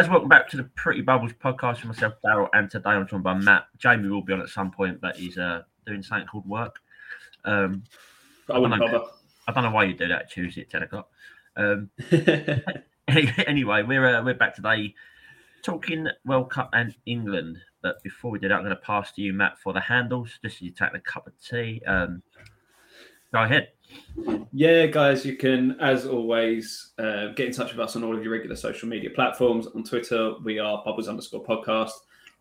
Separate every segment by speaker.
Speaker 1: All right, there, guys. Welcome back to the Pretty Bubbles podcast with myself, Daryl, and today I'm joined by Matt. Jamie will be on at some point, but he's uh, doing something called work. Um,
Speaker 2: I wouldn't
Speaker 1: don't know. I don't know why you do that Tuesday at ten o'clock. Um, anyway, we're uh, we're back today talking World Cup and England. But before we do that, I'm going to pass to you, Matt, for the handles. Just so you take the cup of tea. Um, go ahead.
Speaker 2: Yeah, guys, you can, as always, uh, get in touch with us on all of your regular social media platforms. On Twitter, we are bubbles underscore podcast.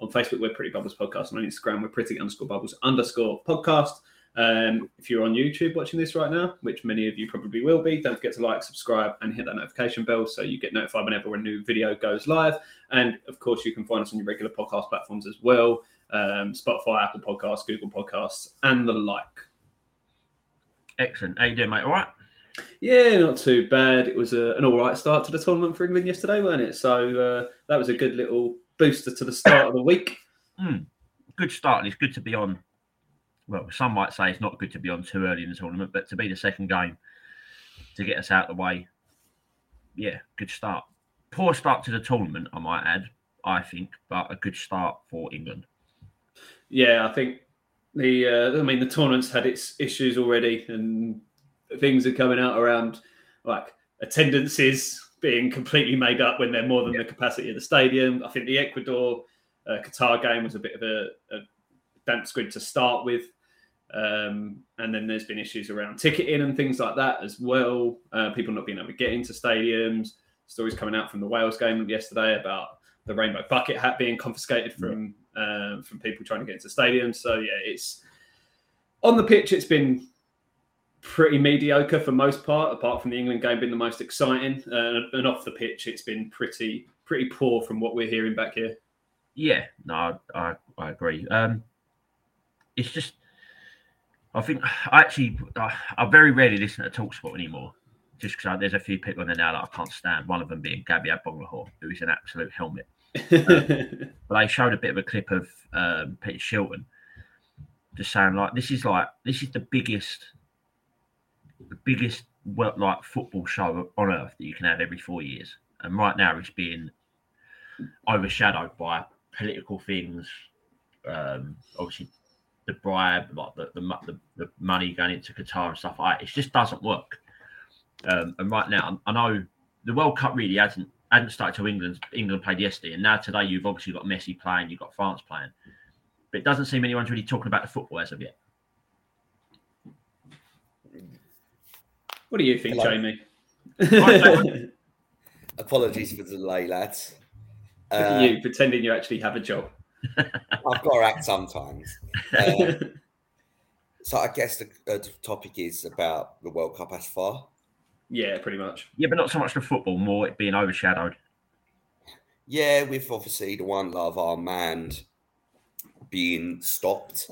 Speaker 2: On Facebook, we're Pretty Bubbles Podcast. And on Instagram, we're Pretty underscore bubbles underscore podcast. Um, if you're on YouTube watching this right now, which many of you probably will be, don't forget to like, subscribe, and hit that notification bell so you get notified whenever a new video goes live. And of course, you can find us on your regular podcast platforms as well um, Spotify, Apple Podcasts, Google Podcasts, and the like.
Speaker 1: Excellent. How you doing, mate? All right.
Speaker 2: Yeah, not too bad. It was a, an all right start to the tournament for England yesterday, weren't it? So uh, that was a good little booster to the start of the week.
Speaker 1: Hmm. Good start. and It's good to be on. Well, some might say it's not good to be on too early in the tournament, but to be the second game to get us out of the way, yeah, good start. Poor start to the tournament, I might add. I think, but a good start for England.
Speaker 2: Yeah, I think the uh, I mean the tournament's had its issues already, and things are coming out around like attendances being completely made up when they're more than the capacity of the stadium. I think the Ecuador uh, Qatar game was a bit of a, a damp squid to start with. Um, and then there's been issues around ticketing and things like that as well. Uh, people not being able to get into stadiums. Stories coming out from the Wales game yesterday about the rainbow bucket hat being confiscated from um, from people trying to get into stadiums. So yeah, it's on the pitch. It's been pretty mediocre for most part, apart from the England game being the most exciting. Uh, and off the pitch, it's been pretty pretty poor from what we're hearing back here.
Speaker 1: Yeah, no, I, I, agree. Um, it's just, I think I actually, I, I very rarely listen to Talksport anymore, just because there's a few people in there now that I can't stand. One of them being Gabby Agbonlahor, who is an absolute helmet. But they showed a bit of a clip of um, Peter Shilton, just saying like, this is like, this is the biggest, the biggest well, like football show on earth that you can have every four years, and right now it's being overshadowed by political things. Um, obviously, the bribe, like the, the the the money going into Qatar and stuff like that. It just doesn't work. Um, and right now, I know the World Cup really hasn't hadn't started till England England played yesterday, and now today you've obviously got Messi playing, you've got France playing, but it doesn't seem anyone's really talking about the football as of yet.
Speaker 2: what do you think,
Speaker 3: Hello.
Speaker 2: Jamie?
Speaker 3: Apologies for the delay, lads. Uh,
Speaker 2: you pretending you actually have a job.
Speaker 3: I've got to act sometimes. Uh, so I guess the, uh, the topic is about the World Cup as far.
Speaker 2: Yeah, pretty much.
Speaker 1: Yeah, but not so much the football, more it being overshadowed.
Speaker 3: Yeah, with obviously the One Love Armband being stopped.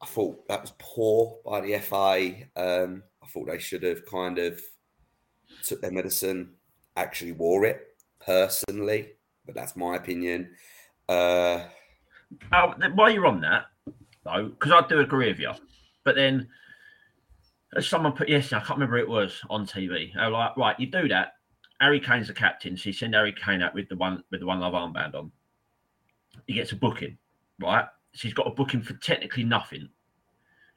Speaker 3: I thought that was poor by the FA. Um, I thought they should have kind of took their medicine, actually wore it personally, but that's my opinion. Uh,
Speaker 1: th- while you're on that, though, because I do agree with you, but then as someone put yesterday, I can't remember it was on TV. Were like, right, you do that. Harry Kane's the captain, so you send Harry Kane out with the one with the one love armband on. He gets a booking, right? So he's got a booking for technically nothing,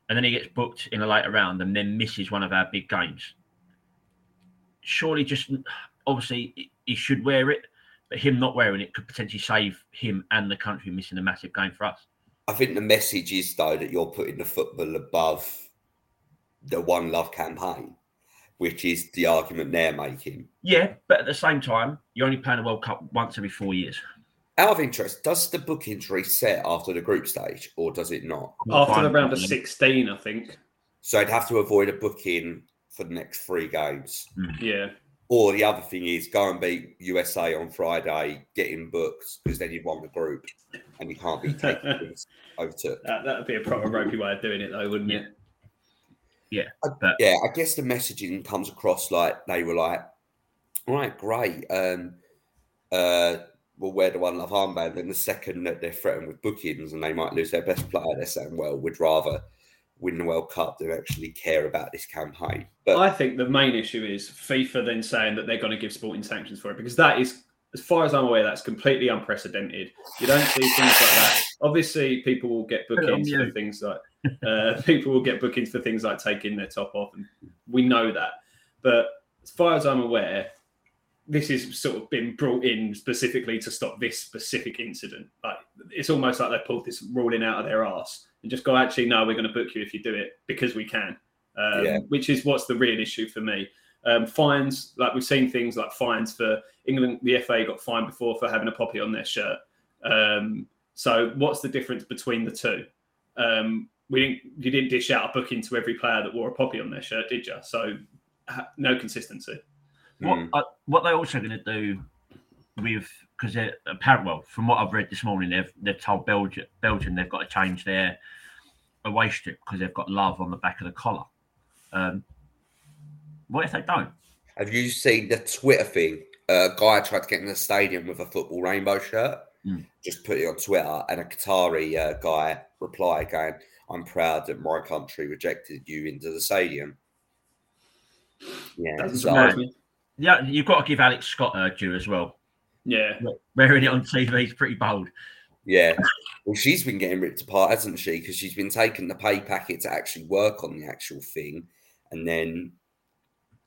Speaker 1: and then he gets booked in a later round, and then misses one of our big games. Surely, just obviously he should wear it, but him not wearing it could potentially save him and the country missing a massive game for us.
Speaker 3: I think the message is though that you're putting the football above the One Love campaign, which is the argument they're making.
Speaker 1: Yeah, but at the same time, you're only playing a World Cup once every four years.
Speaker 3: Out of interest, does the bookings reset after the group stage, or does it not?
Speaker 2: After the round of 16, I think.
Speaker 3: So I'd have to avoid a booking for the next three games. Mm.
Speaker 2: Yeah.
Speaker 3: Or the other thing is go and beat USA on Friday, getting booked because then you've won the group and you can't be taken things over to.
Speaker 2: That that would be a proper ropey way of doing it, though, wouldn't it?
Speaker 3: Yeah, I guess the messaging comes across like they were like, all right, great. Um, uh, we'll wear the one love armband. Then the second that they're threatened with bookings and they might lose their best player, they're saying, well, we'd rather win the World Cup than actually care about this campaign. But
Speaker 2: I think the main issue is FIFA then saying that they're going to give sporting sanctions for it because that is as far as I'm aware, that's completely unprecedented. You don't see things like that. Obviously, people will get
Speaker 1: Put it on
Speaker 2: bookings for things like uh, people will get bookings for things like taking their top off, and we know that. But as far as I'm aware, this is sort of been brought in specifically to stop this specific incident. Like it's almost like they pulled this ruling out of their arse and just go, actually, no, we're going to book you if you do it because we can. Um,
Speaker 3: Yeah.
Speaker 2: Which is what's the real issue for me. Um, fines, like we've seen things like fines for England. The FA got fined before for having a poppy on their shirt. Um, so what's the difference between the two? Um, we didn't. You didn't dish out a booking to every player that wore a poppy on their shirt, did you? So ha- no consistency.
Speaker 1: What
Speaker 3: Mm.
Speaker 1: uh, what they're also going to do with because they're apparently well from what I've read this morning they've they've told Belgium Belgium they've got to change their away strip because they've got love on the back of the collar. Um, what if they don't?
Speaker 3: Have you seen the Twitter thing? a guy tried to get in the stadium with a football rainbow shirt.
Speaker 1: Mm.
Speaker 3: Just put it on Twitter, and a Qatari uh, guy replied, going, "I'm proud that my country rejected you into the stadium." Yeah,
Speaker 2: Doesn't
Speaker 3: so-
Speaker 2: me.
Speaker 1: Yeah, you've got to give Alex Scott a due as well.
Speaker 2: Yeah,
Speaker 1: Wearing it on TV is pretty bold.
Speaker 3: Yeah. Well, she's been getting ripped apart, hasn't she? Because she's been taking the pay packet to actually work on the actual thing, and then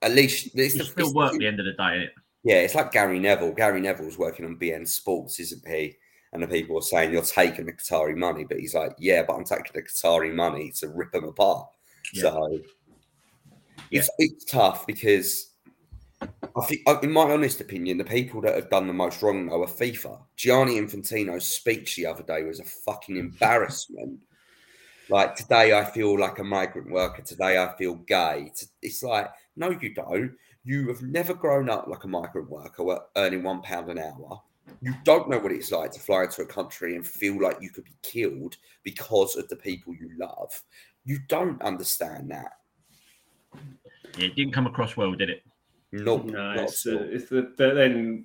Speaker 3: at least it's
Speaker 1: It
Speaker 3: the,
Speaker 1: still
Speaker 3: it's
Speaker 1: work
Speaker 3: the-
Speaker 1: at the end of the day.
Speaker 3: yeah, it's like Gary Neville. Gary Neville's working on beIN Sports, isn't he? And the people are saying you're taking the Qatari money, but he's like, yeah, but I'm taking the Qatari money to rip them apart.
Speaker 1: Yeah.
Speaker 3: So it's it's tough because I think, uh, in my honest opinion, the people that have done the most wrong though are FIFA. Gianni Infantino's speech the other day was a fucking embarrassment. Like today, I feel like a migrant worker. Today, I feel gay. T- It's like, no, you don't. You have never grown up like a migrant worker earning one pound an hour. You don't know what it's like to fly into a country and feel like you could be killed because of the people you love. You don't understand that.
Speaker 1: Yeah, it didn't come across well, did it?
Speaker 3: Nope,
Speaker 2: no,
Speaker 3: not
Speaker 2: it's,
Speaker 3: at
Speaker 2: uh, it's the, the then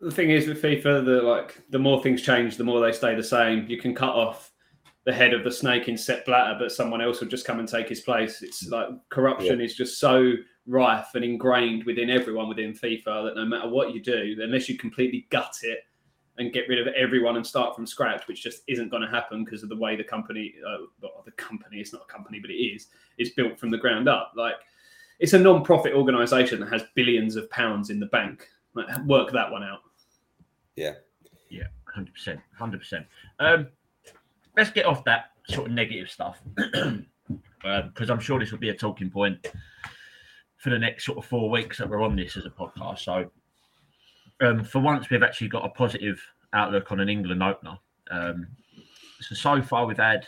Speaker 2: the thing is with FIFA, the like the more things change, the more they stay the same. You can cut off the head of the snake in Sepp Blatter, but someone else will just come and take his place. It's like corruption is just so rife and ingrained within everyone within FIFA that no matter what you do, unless you completely gut it and get rid of everyone and start from scratch, which just isn't going to happen because of the way the company, uh, well, the company, it's not a company, but it is, is built from the ground up. Like it's a non-profit organization that has billions of pounds in the bank. Like, work that one out. Yeah. Yeah.
Speaker 1: Hundred percent, hundred percent. Um, let's get off that sort of negative stuff because I'm sure this will be a talking point for the next sort of four weeks that we're on this as a podcast. So, um, for once, we've actually got a positive outlook on an England opener. Um, so so far, we've had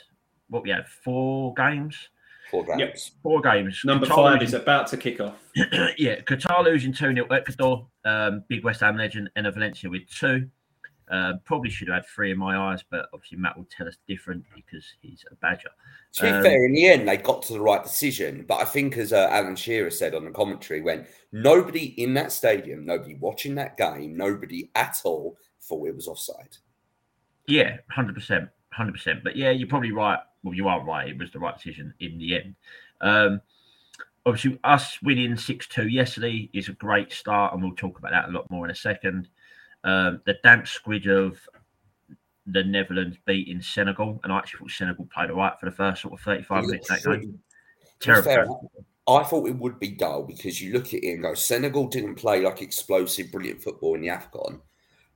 Speaker 1: what we had four games,
Speaker 3: Four games.
Speaker 2: Yep.
Speaker 1: four games.
Speaker 2: Number
Speaker 1: Qatar
Speaker 2: five
Speaker 1: losing-
Speaker 2: is about to kick off.
Speaker 1: yeah, Qatar losing 2 0 Ecuador, um, big West Ham legend, and a Valencia with two. Uh, probably should have had three in my eyes, but obviously Matt will tell us different because he's a badger.
Speaker 3: To be
Speaker 1: Um,
Speaker 3: fair, in the end, they got to the right decision. But I think, as uh, Alan Shearer said on the commentary, when nobody in that stadium, nobody watching that game, nobody at all thought it was offside.
Speaker 1: Yeah, 100%. 100%. But yeah, you're probably right. Well, you are right. It was the right decision in the end. Um, obviously, us winning 6 2 yesterday is a great start, and we'll talk about that a lot more in a second. Um, the damp squid of the Netherlands beating Senegal, and I actually thought Senegal played all right for the first sort of 35 minutes that game. Terrible.
Speaker 3: I thought it would be dull because you look at it and go, Senegal didn't play like explosive, brilliant football in the AFCON.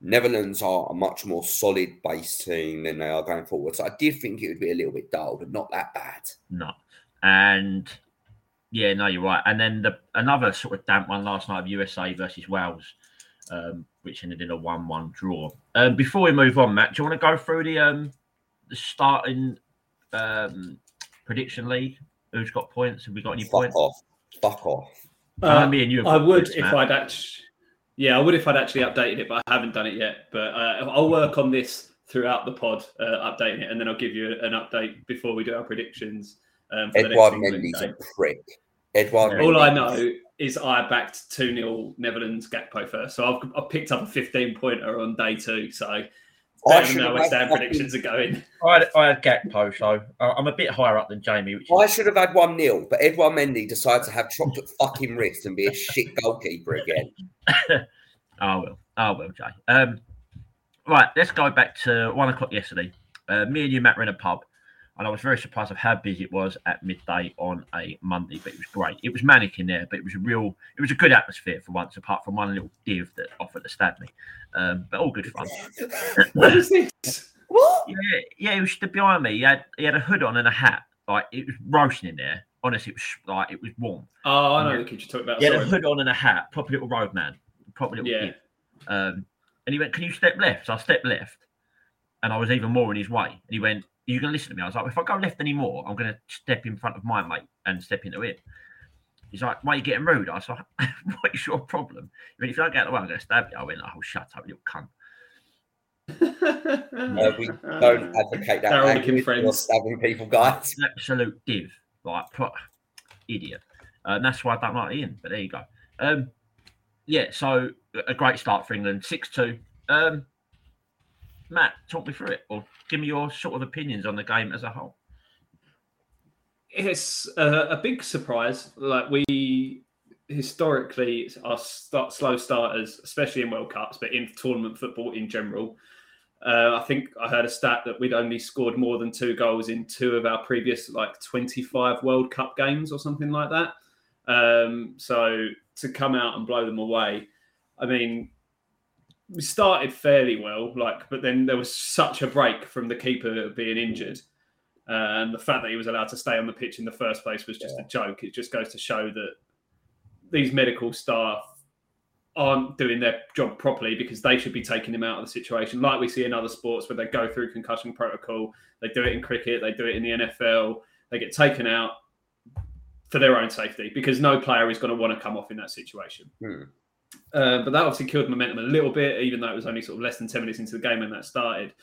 Speaker 3: Netherlands are a much more solid base team than they are going forward. So I did think it would be a little bit dull, but not that bad.
Speaker 1: No. And yeah, no, you're right. And then the another sort of damp one last night of USA versus Wales, um, which ended in a one-one draw. Um, before we move on, Matt, do you want to go through the um the starting um prediction league? Who's got points? Have we got any
Speaker 3: Fuck
Speaker 1: points?
Speaker 3: off. Fuck off.
Speaker 1: I
Speaker 2: Uh,
Speaker 1: me and you.
Speaker 2: I would
Speaker 1: points,
Speaker 2: if
Speaker 1: Matt.
Speaker 2: I'd actually. Yeah, I would if I'd actually updated it, but I haven't done it yet. But uh, I'll work on this throughout the pod, uh, updating it, and then I'll give you an update before we do our predictions. Um, for the next
Speaker 3: Edward
Speaker 2: England
Speaker 3: Mendy's
Speaker 2: game.
Speaker 3: a prick. Edward
Speaker 1: Yeah.
Speaker 2: All I know is I backed 2 0 Netherlands Gakpo first. So I've, I've picked up a 15 pointer on day two. So
Speaker 3: I don't
Speaker 2: know where
Speaker 3: have
Speaker 2: West
Speaker 3: had
Speaker 2: Ham
Speaker 3: fucking-
Speaker 2: predictions are going.
Speaker 1: I had, I had Gakpo, so I- I'm a bit higher up than Jamie. Which is,
Speaker 3: I should have had 1 0, but Edouard Mendy decided to have chocolate fucking wrist and be a shit goalkeeper again.
Speaker 1: I will. I will, Jay. Um, right, let's go back to one o'clock yesterday. Uh, me and you, Matt, were in a pub, and I was very surprised of how busy it was at midday on a Monday. But it was great. It was manic in there, but it was a real, it was a good atmosphere for once, apart from one little div that offered to stab me. Um, but all good fun.
Speaker 2: What is this?
Speaker 3: What?
Speaker 1: Yeah, yeah, he was stood behind me. He had he had a hood on and a hat. Like it was roasting in there. Honestly, it was like it was warm.
Speaker 2: Oh, I know the kid you're talking about.
Speaker 1: He had a hood on and a hat, proper little roadman, proper little
Speaker 2: Yeah.
Speaker 1: kid. Um, and he went, "Can you step left?" So I stepped left, and I was even more in his way. And he went, "Are you going to listen to me?" I was like, "If I go left anymore, I'm going to step in front of my mate and step into him." He's like, "Why are you getting rude?" I was like, "What is your problem?" He went, "If you don't get out of the way, I'm going to stab you." I went, "Oh, shut up, you little cunt."
Speaker 3: Uh, we don't advocate that.
Speaker 2: Daryl
Speaker 3: language
Speaker 2: looking
Speaker 3: or
Speaker 2: friends.
Speaker 3: stabbing people, guys.
Speaker 1: absolute div, like pro- idiot. Uh, and that's why I don't like Ian. But there you go. Um, yeah, so a great start for England, six two. Um, Matt, talk me through it, or give me your sort of opinions on the game as a whole.
Speaker 2: It's a, a big surprise. Like we historically are start, slow starters, especially in World Cups, but in tournament football in general. Uh, I think I heard a stat that we'd only scored more than two goals in two of our previous like 25 World Cup games or something like that. Um, so to come out and blow them away, I mean, we started fairly well, like, but then there was such a break from the keeper being injured. Uh, and the fact that he was allowed to stay on the pitch in the first place was just a joke. It just goes to show that these medical staff aren't doing their job properly because they should be taking him out of the situation, like we see in other sports where they go through concussion protocol. They do it in cricket, they do it in the NFL. They get taken out for their own safety because no player is going to want to come off in that situation.
Speaker 3: Hmm.
Speaker 2: Uh, but that obviously killed momentum a little bit, even though it was only sort of less than 10 minutes into the game when that started.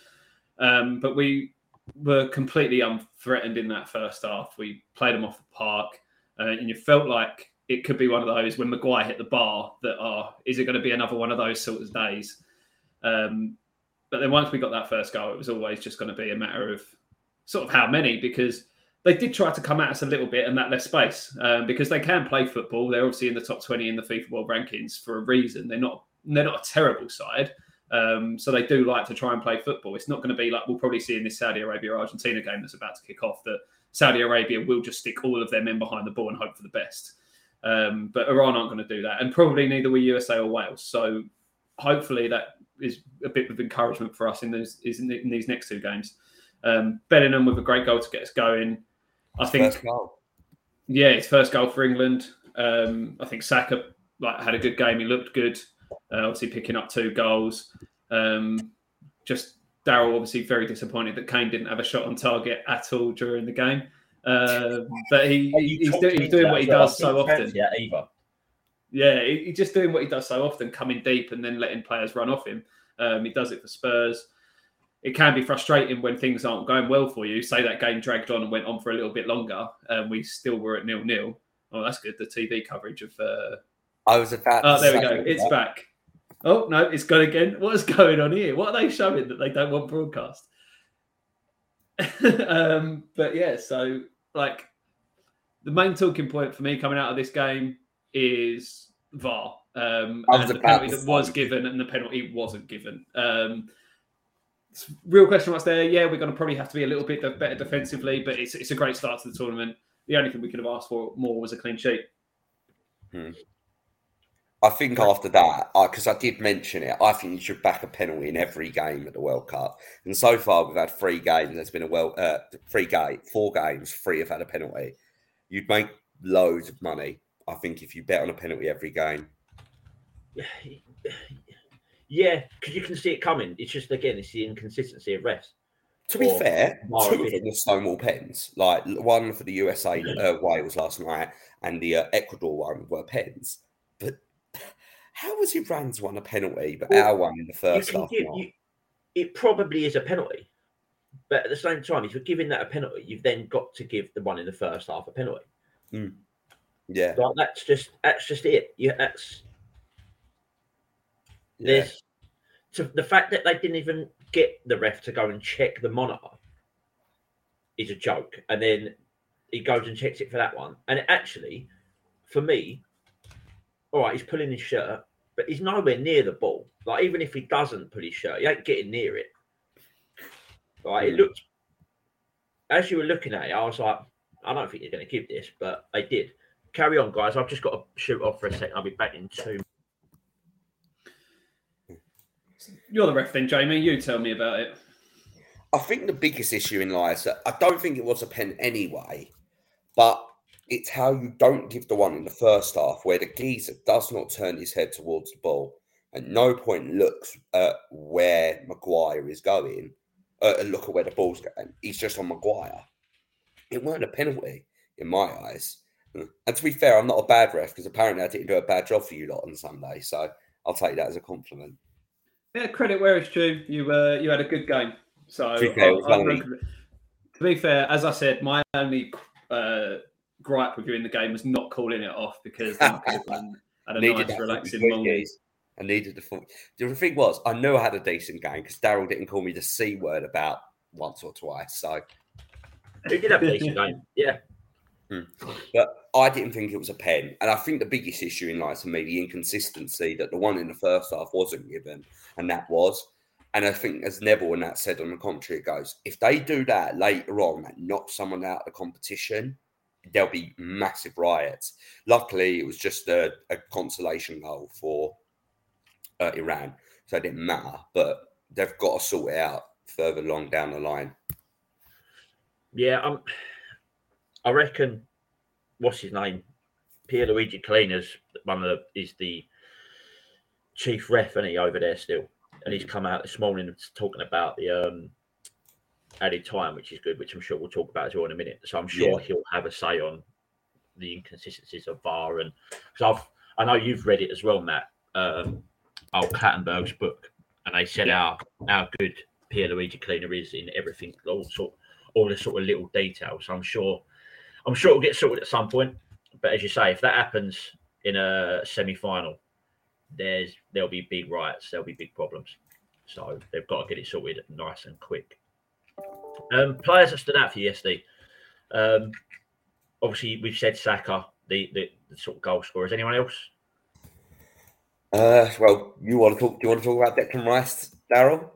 Speaker 2: Um, but we were completely unthreatened in that first half. We played them off the park, uh, and you felt like it could be one of those when Maguire hit the bar that, oh, is it going to be another one of those sort of days? Um, but then once we got that first goal, it was always just going to be a matter of sort of how many, because they did try to come at us a little bit and that left space um, because they can play football. They're obviously in the top 20 in the FIFA World Rankings for a reason. They're not they're not a terrible side. Um, so they do like to try and play football. It's not going to be like we'll probably see in this Saudi Arabia Argentina game that's about to kick off that Saudi Arabia will just stick all of their men behind the ball and hope for the best. Um, but Iran aren't going to do that, and probably neither will USA or Wales. So hopefully that is a bit of encouragement for us in those in, these next two games. Um, Bellingham with a great goal to get us going. I think yeah, his first goal for England. Um, I think Saka like had a good game. He looked good. Uh, obviously picking up two goals. Um, just Daryl obviously very disappointed that Kane didn't have a shot on target at all during the game. Uh, but he, he's, do, he's doing what he does so often.
Speaker 1: Yeah, either.
Speaker 2: Yeah, he, he's just doing what he does so often, coming deep and then letting players run off him. Um, he does it for Spurs. It can be frustrating when things aren't going well for you. Say that game dragged on and went on for a little bit longer, and we still were at nil nil. Oh, that's good. The TV coverage of. Uh...
Speaker 3: I was about.
Speaker 2: Oh, there we go. It's
Speaker 3: that.
Speaker 2: back. Oh no, it's gone again. What is going on here? What are they showing that they don't want broadcast? um, but yeah, so like the main talking point for me coming out of this game is VAR. Um, and the penalty that was given and the penalty wasn't given. Um, real question marks there. Yeah, we're going to probably have to be a little bit better defensively, but it's, it's a great start to the tournament. The only thing we could have asked for more was a clean sheet.
Speaker 3: I think after that, because I did mention it, I think you should back a penalty in every game at the World Cup. And so far, we've had three games. There's been a well, uh, three game, four games. Three have had a penalty. You'd make loads of money. I think if you bet on a penalty every game.
Speaker 1: Yeah, because you can see it coming. It's just again, it's the inconsistency of refs.
Speaker 3: To be
Speaker 1: Or
Speaker 3: fair, two of them were Stonewall pens. Like one for the USA uh, Wales last night, and the uh, Ecuador one were pens. But how was Iran's one a penalty, but
Speaker 1: Well,
Speaker 3: our one in the first half?
Speaker 1: give, you, it probably is a penalty, but at the same time, if you're giving that a penalty, you've then got to give the one in the first half a penalty.
Speaker 3: Yeah,
Speaker 1: Like that's just that's just it. Yeah, that's
Speaker 3: yeah.
Speaker 1: there's so the fact that they didn't even get the ref to go and check the monitor is a joke, and then he goes and checks it for that one, and it actually, for me, all right, he's pulling his shirt, but he's nowhere near the ball. Like even if he doesn't pull his shirt, he ain't getting near it. Right? It
Speaker 3: Mm.
Speaker 1: looked as you were looking at it, I was like, I don't think you're going to give this, but they did. Carry on, guys. I've just got to shoot off for a second. I'll be back in two.
Speaker 2: You're the ref then, Jamie. You tell me about it.
Speaker 3: I think the biggest issue in life I don't think it was a pen anyway, but it's how you don't give the one in the first half where the geezer does not turn his head towards the ball. At no point looks at where Maguire is going, uh, and look at where the ball's going. He's just on Maguire. It weren't a penalty in my eyes. And to be fair, I'm not a bad ref because apparently I didn't do a bad job for you lot on Sunday. So I'll take that as a compliment.
Speaker 2: Yeah, credit where it's due. You uh, you had a good game. So
Speaker 3: To be fair,
Speaker 2: I- I- to be fair, as I said, my only uh, gripe with you in the game was not calling it off because I could have been- had a
Speaker 3: needed
Speaker 2: nice
Speaker 3: that
Speaker 2: relaxing
Speaker 3: fucking
Speaker 2: morning.
Speaker 3: I needed the full. The thing was, I knew I had a decent game because Daryl didn't call me the c word about once or twice. So,
Speaker 1: Who did have a decent game? Yeah.
Speaker 3: But I didn't think it was a pen, and I think the biggest issue in life to me the inconsistency that the one in the first half wasn't given, and that was. And I think, as Neville and that said on the commentary, it goes if they do that later on, that knocks someone out of the competition, there'll be massive riots. Luckily, it was just a, a consolation goal for uh, Iran, so it didn't matter. But they've got to sort it out further along down the line.
Speaker 1: Yeah, um, I reckon. What's his name? Pierluigi Collina's one of the is the chief ref, and he over there still, and he's come out this morning talking about the um added time, which is good, which I'm sure we'll talk about as well in a minute. So I'm sure
Speaker 3: Yeah.
Speaker 1: he'll have a say on the inconsistencies of VAR, and because I've I know you've read it as well, Matt. Um, old Clattenburg's book, and they said how how good Pierluigi Collina is in everything, all sort all the sort of little details. So I'm sure, I'm sure it'll get sorted at some point. But as you say, if that happens in a semi-final, there's there'll be big riots, there'll be big problems. So they've got to get it sorted nice and quick. Um, players that stood out for you yesterday. Um, obviously, we've said Saka, the, the the sort of goal scorer. Is anyone else?
Speaker 3: Uh, well, you want to talk? Do you want to talk about Declan Rice, Daryl?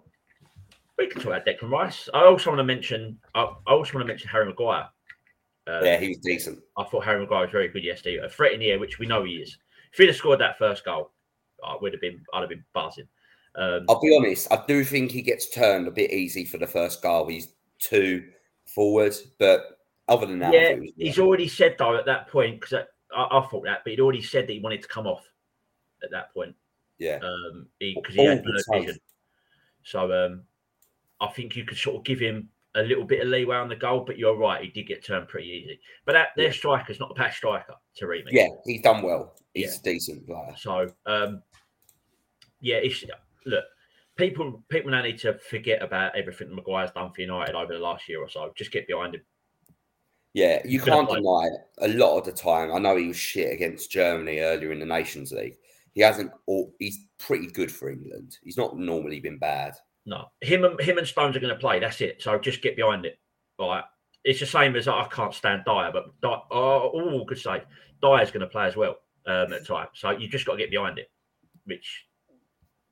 Speaker 1: We can talk about Declan Rice. I also want to mention. I, I also want to mention Harry Maguire. Uh,
Speaker 3: Yeah, he was decent.
Speaker 1: I thought Harry Maguire was very good yesterday. A threat in the air, which we know he is. If he'd have scored that first goal, I would have been. I'd have been buzzing. Um,
Speaker 3: I'll be honest. I do think he gets turned a bit easy for the first goal. He's too forward, but other than that,
Speaker 1: yeah,
Speaker 3: was
Speaker 1: he's already said though at that point because I, I thought that, but he'd already said that he wanted to come off at that point.
Speaker 3: yeah.
Speaker 1: Um, because he, had blurred vision. So um, I think you could sort of give him a little bit of leeway on the goal, but you're right, he did get turned pretty easy. But that, their
Speaker 3: Yeah.
Speaker 1: striker's not a bad striker, Taremi.
Speaker 3: Yeah, he's done well. He's a decent player.
Speaker 1: So um, yeah, look, people people now need to forget about everything that Maguire's done for United over the last year or so. Just get behind him.
Speaker 3: Yeah, you can't deny it. A lot of the time, I know he was shit against Germany earlier in the Nations League. He hasn't. All, he's pretty good for England. He's not normally been bad.
Speaker 1: No, him and him and Stones are going to play. That's it. So just get behind it. All right. It's the same as I can't stand Dier, but Dier, oh, oh, good save. Dier's going to play as well um, at time. So you just got to get behind it. Which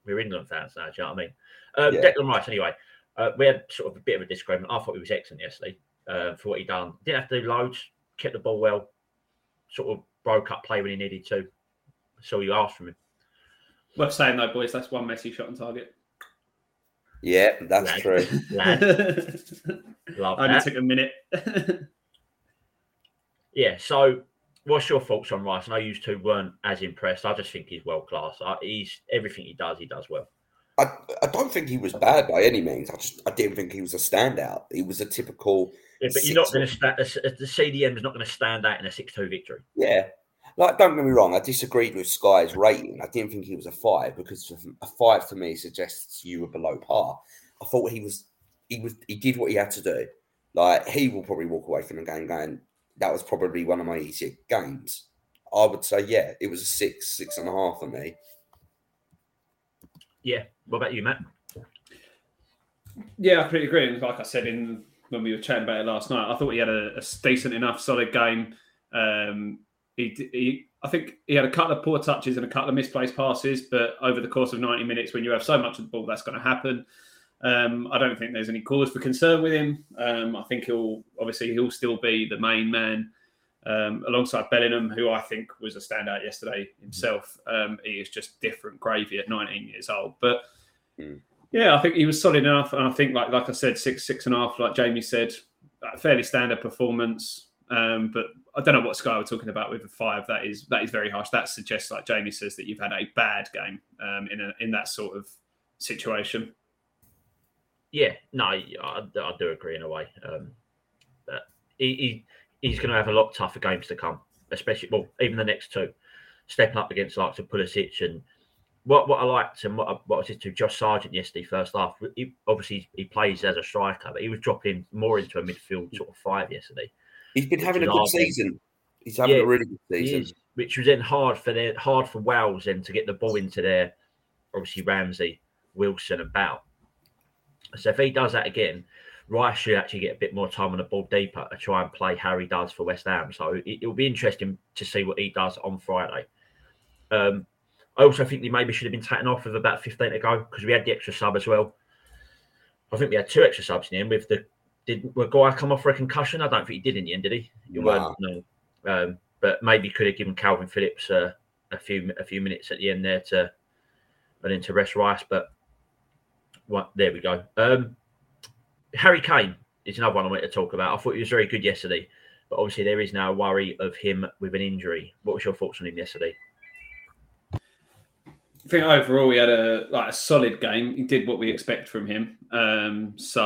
Speaker 1: we're England fans now. Do you know what I mean? Um,
Speaker 3: Yeah.
Speaker 1: Declan Rice. Anyway, uh, we had sort of a bit of a disagreement. I thought he was excellent yesterday uh, for what he done. Didn't have to do loads. Kept the ball well. Sort of broke up play when he needed to. So you asked from him.
Speaker 2: Worth saying though, boys, that's one messy shot on target.
Speaker 3: Yeah, that's
Speaker 1: Lad.
Speaker 3: true.
Speaker 1: Lad, love
Speaker 2: Only
Speaker 1: that.
Speaker 2: took a minute.
Speaker 1: Yeah. So, what's your thoughts on Rice? I know you two weren't as impressed. I just think he's world class. He's everything he does, he does well.
Speaker 3: I, I don't think he was bad by any means. I just I didn't think he was a standout. He was a typical
Speaker 1: Yeah, but you're not going to stand. The CDM is not going to stand out in a six-two victory.
Speaker 3: yeah. Like don't get me wrong, I disagreed with Sky's rating. I didn't think he was a five because a five for me suggests you were below par. I thought he was he was he did what he had to do. Like he will probably walk away from the game going, that was probably one of my easier games. I would say, yeah, it was a six, six and a half for me.
Speaker 1: Yeah. What about you, Matt?
Speaker 2: Yeah, I completely agree. And like I said in when we were chatting about it last night, I thought he had a, a decent enough, solid game. Um, he, he, I think he had a couple of poor touches and a couple of misplaced passes, but over the course of 90 minutes, when you have so much of the ball, that's going to happen. Um, I don't think there's any cause for concern with him. Um, I think he'll obviously he'll still be the main man um, alongside Bellingham, who I think was a standout yesterday himself. Um, he is just different gravy at 19 years old, but
Speaker 3: Mm.
Speaker 2: yeah, I think he was solid enough, and I think like like I said, six six and a half, like Jamie said, a fairly standard performance. Um, but I don't know what Sky were talking about with the five. That is that is very harsh. That suggests, like Jamie says, that you've had a bad game um, in a, in that sort of situation.
Speaker 1: Yeah, no, I, I do agree in a way. Um, he, he he's going to have a lot tougher games to come, especially well, even the next two, stepping up against likes of Pulisic and what what I liked and what I, what I said to Josh Sargent yesterday, first half. He, obviously, he plays as a striker, but he was dropping more into a midfield sort of five yesterday.
Speaker 3: He's been having a good season. He's having
Speaker 1: Yeah,
Speaker 3: a really good season.
Speaker 1: is, which was then hard for their hard for Wales then to get the ball into their obviously Ramsey, Wilson, and Bale. So if he does that again, Rice should actually get a bit more time on the ball deeper to try and play Harry does for West Ham. So it, will be interesting to see what he does on Friday. Um, I also think he maybe should have been taken off with about 15 to go because we had the extra sub as well. I think we had two extra subs in the end with the did Maguire come off for a concussion? I don't think he did in the end, did he? You
Speaker 3: Nah.
Speaker 1: weren't no. Um, but maybe could have given Calvin Phillips uh, a few a few minutes at the end there to and then to rest Rice. But what there we go. Um, Harry Kane is another one I wanted to talk about. I thought he was very good yesterday, but obviously there is now a worry of him with an injury. What was your thoughts on him yesterday?
Speaker 2: I think overall he had a like a solid game. He did what we expect from him. Um, so